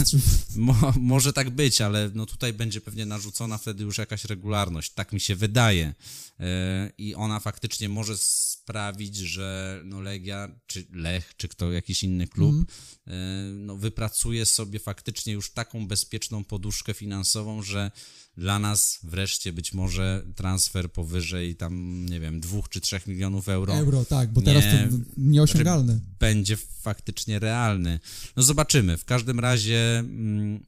Mo, może tak być, ale no tutaj będzie pewnie narzucona wtedy już jakaś regularność. Tak mi się wydaje. E, I ona faktycznie może sprawić, że no Legia, czy Lech, czy kto, jakiś inny klub, e, no wypracuje sobie faktycznie już taką bezpieczną poduszkę finansową, że dla nas wreszcie być może transfer powyżej tam, nie wiem, dwóch czy trzech milionów euro Euro, tak, bo teraz Nie, to nieosiągalne. będzie faktycznie realny. No zobaczymy. W każdym razie mm,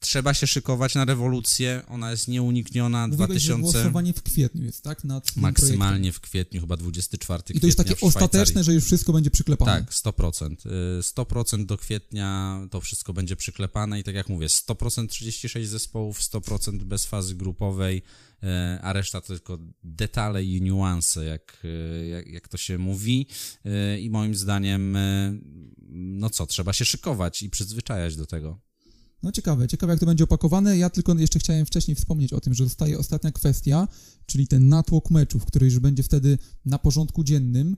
trzeba się szykować na rewolucję. Ona jest nieunikniona. Że 2000 głosowanie w kwietniu jest, tak? Nad tym projektem. maksymalnie w kwietniu, chyba 24 I to jest takie kwietnia ostateczne, że już wszystko będzie przyklepane. Tak, 100%. Y, 100% do kwietnia to wszystko będzie przyklepane i tak jak mówię, 100% 36 zespołów, 100% bez fazy grupowej, y, a reszta to tylko detale i niuanse, jak, y, jak, jak to się mówi. Y, I moim zdaniem, y, no co, trzeba się szykować i przyzwyczajać do tego. No ciekawe, ciekawe jak to będzie opakowane. Ja tylko jeszcze chciałem wcześniej wspomnieć o tym, że zostaje ostatnia kwestia, czyli ten natłok meczów, który już będzie wtedy na porządku dziennym.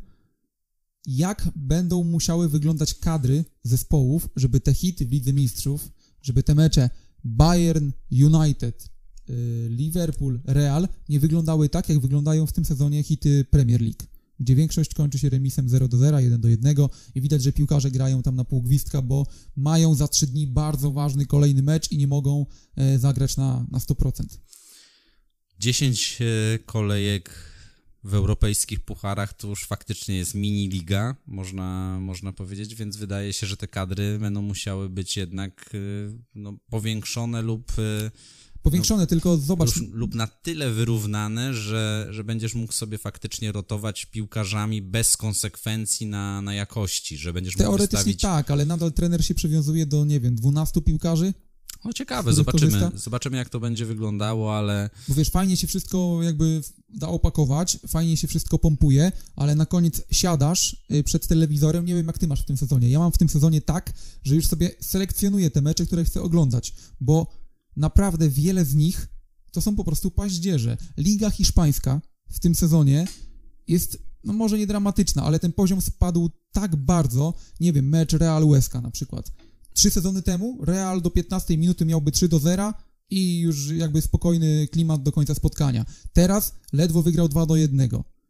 Jak będą musiały wyglądać kadry zespołów, żeby te hity w Lidze Mistrzów, żeby te mecze Bayern, United, y, Liverpool, Real nie wyglądały tak, jak wyglądają w tym sezonie hity Premier League, gdzie większość kończy się remisem 0 do 0, 1 do 1 i widać, że piłkarze grają tam na pół gwizdka, bo mają za 3 dni bardzo ważny kolejny mecz i nie mogą e, zagrać na, na 100%. 10 e, kolejek w europejskich pucharach to już faktycznie jest mini liga, można, można powiedzieć, więc wydaje się, że te kadry będą musiały być jednak e, no, powiększone lub, Powiększone, tylko zobacz, lub, lub na tyle wyrównane, że, że będziesz mógł sobie faktycznie rotować piłkarzami bez konsekwencji na, na jakości, że będziesz mógł teoretycznie wystawić... tak, ale nadal trener się przywiązuje do, nie wiem, 12 piłkarzy, No ciekawe, zobaczymy, korzysta? zobaczymy jak to będzie wyglądało, ale Bo wiesz, fajnie się wszystko jakby da opakować, fajnie się wszystko pompuje, ale na koniec siadasz y, przed telewizorem, nie wiem jak ty masz w tym sezonie. Ja mam w tym sezonie tak, że już sobie selekcjonuję te mecze, które chcę oglądać, bo naprawdę wiele z nich to są po prostu paździerze. Liga hiszpańska w tym sezonie jest, no może nie dramatyczna, ale ten poziom spadł tak bardzo, nie wiem, mecz Real Huesca na przykład. Trzy sezony temu Real do 15 minuty miałby 3 do 0 i już jakby spokojny klimat do końca spotkania. Teraz ledwo wygrał 2 do 1.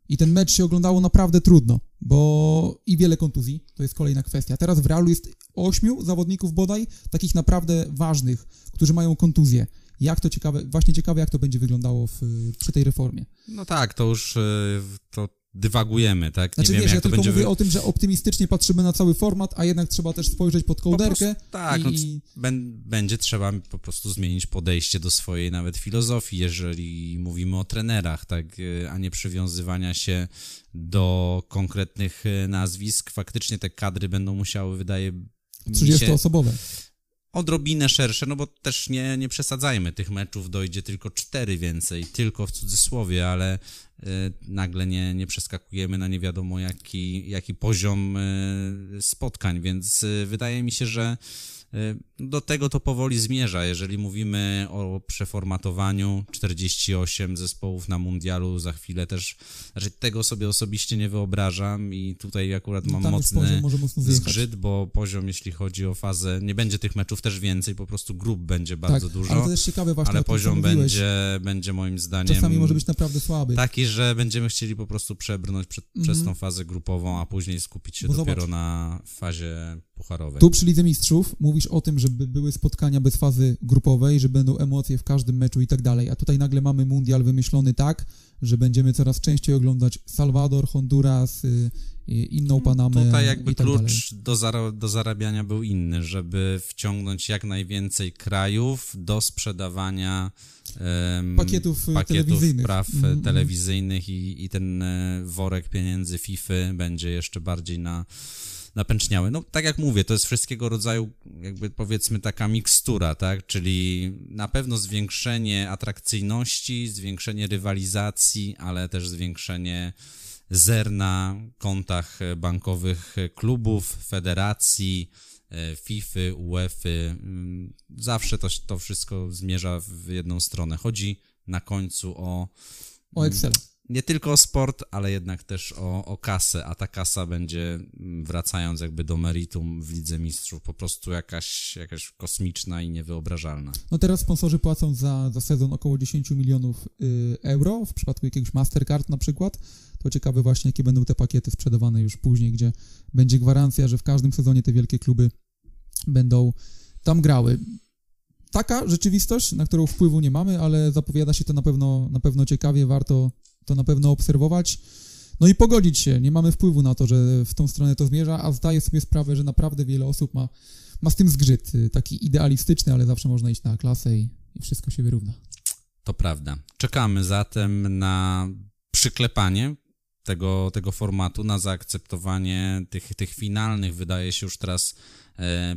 I ten mecz się oglądało naprawdę trudno, bo i wiele kontuzji, to jest kolejna kwestia. Teraz w Realu jest ośmiu zawodników bodaj, takich naprawdę ważnych, którzy mają kontuzję. Jak to ciekawe, właśnie ciekawe, jak to będzie wyglądało w, przy tej reformie. no tak, to już e, to dywagujemy, tak? Znaczy nie wiemy wiesz, ja jak to tylko będzie mówię o tym, że optymistycznie patrzymy na cały format, a jednak trzeba też spojrzeć pod Po kołderkę prostu, tak, i, no, bę- będzie trzeba po prostu zmienić podejście do swojej nawet filozofii, jeżeli mówimy o trenerach, tak, y, a nie przywiązywania się do konkretnych y, nazwisk. Faktycznie te kadry będą musiały, wydaje 30-osobowe. odrobinę szersze, no bo też nie, nie przesadzajmy, tych meczów dojdzie tylko cztery więcej, tylko w cudzysłowie, ale y, nagle nie, nie przeskakujemy na nie wiadomo jaki, jaki poziom y, spotkań, więc y, wydaje mi się, że Do tego to powoli zmierza. Jeżeli mówimy o przeformatowaniu 48 zespołów na mundialu, za chwilę też, znaczy tego sobie osobiście nie wyobrażam i tutaj akurat mam Tam już mocny poziom mocno zgrzyt, bo poziom, jeśli chodzi o fazę, nie będzie tych meczów też więcej, po prostu grup będzie bardzo tak, dużo, ale to też ciekawe właśnie ale poziom będzie, będzie moim zdaniem Czasami może być naprawdę słaby. taki, że będziemy chcieli po prostu przebrnąć przed, Mhm. przez tą fazę grupową, a później skupić się Bo dopiero zobacz. na fazie pucharowej. Tu przy Lidze Mistrzów mówisz o tym, żeby były spotkania bez fazy grupowej, że będą emocje w każdym meczu i tak dalej, a tutaj nagle mamy mundial wymyślony tak, że będziemy coraz częściej oglądać Salwador, Honduras, y, y, inną Panamę Tutaj jakby i tak dalej. klucz do, zara- do zarabiania był inny, żeby wciągnąć jak najwięcej krajów do sprzedawania em, Pakietów, y, telewizyjnych. praw e, Mhm, telewizyjnych i, i ten e, worek pieniędzy FIFA będzie jeszcze bardziej na napęczniały. No tak jak mówię, to jest wszystkiego rodzaju jakby powiedzmy taka mikstura, tak, czyli na pewno zwiększenie atrakcyjności, zwiększenie rywalizacji, ale też zwiększenie zer na kontach bankowych klubów, federacji, FIFA, UEFA. Zawsze to, to wszystko zmierza w jedną stronę. Chodzi na końcu o O Excel. Nie tylko o sport, ale jednak też o, o kasę, a ta kasa będzie, mm, wracając jakby do meritum w Lidze Mistrzów, po prostu jakaś, jakaś kosmiczna i niewyobrażalna. No teraz sponsorzy płacą za, za sezon około 10 milionów y, euro, w przypadku jakiegoś Mastercard na przykład. To ciekawe właśnie, jakie będą te pakiety sprzedawane już później, gdzie będzie gwarancja, że w każdym sezonie te wielkie kluby będą tam grały. Taka rzeczywistość, na którą wpływu nie mamy, ale zapowiada się to na pewno, na pewno ciekawie, warto to na pewno obserwować. No i pogodzić się, nie mamy wpływu na to, że w tą stronę to zmierza, a zdaję sobie sprawę, że naprawdę wiele osób ma, ma z tym zgrzyt, y, taki idealistyczny, ale zawsze można iść na klasę i, i wszystko się wyrówna. To prawda. Czekamy zatem na przyklepanie tego, tego formatu, na zaakceptowanie tych, tych finalnych, wydaje się już teraz,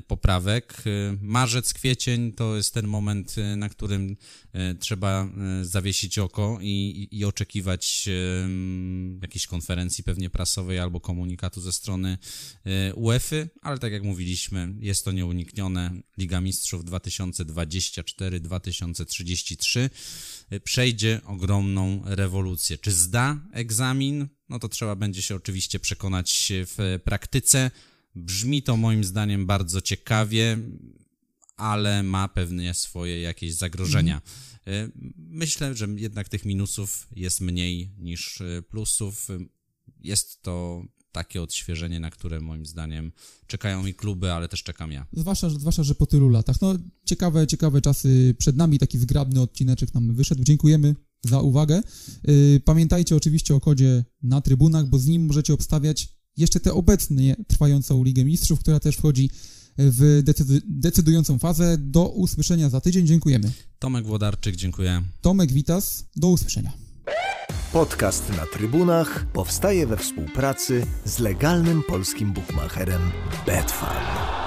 poprawek. E, Marzec, kwiecień to jest ten moment, e, na którym e, trzeba e, zawiesić oko i, i, oczekiwać e, jakiejś konferencji pewnie prasowej albo komunikatu ze strony e, UEFA, ale tak jak mówiliśmy, jest to nieuniknione. Liga Mistrzów 2024-2033 e, przejdzie ogromną rewolucję. Czy zda egzamin? No to trzeba będzie się oczywiście przekonać w praktyce. Brzmi to moim zdaniem bardzo ciekawie, ale ma pewnie swoje jakieś zagrożenia. E, Myślę, że jednak tych minusów jest mniej niż e, plusów. Jest to takie odświeżenie, na które moim zdaniem czekają i kluby, ale też czekam ja. Zwłaszcza, zwłaszcza, że po tylu latach. No, ciekawe, ciekawe czasy przed nami, taki zgrabny odcineczek nam wyszedł. Dziękujemy za uwagę. Yy, Pamiętajcie oczywiście o kodzie na trybunach, bo z nim możecie obstawiać jeszcze tę obecnie trwającą Ligę Mistrzów, która też wchodzi w decydu- decydującą fazę. Do usłyszenia za tydzień. Dziękujemy. Tomek Włodarczyk, dziękuję. Tomek Witas, do usłyszenia. Podcast na trybunach powstaje we współpracy z legalnym polskim bukmacherem Betfair.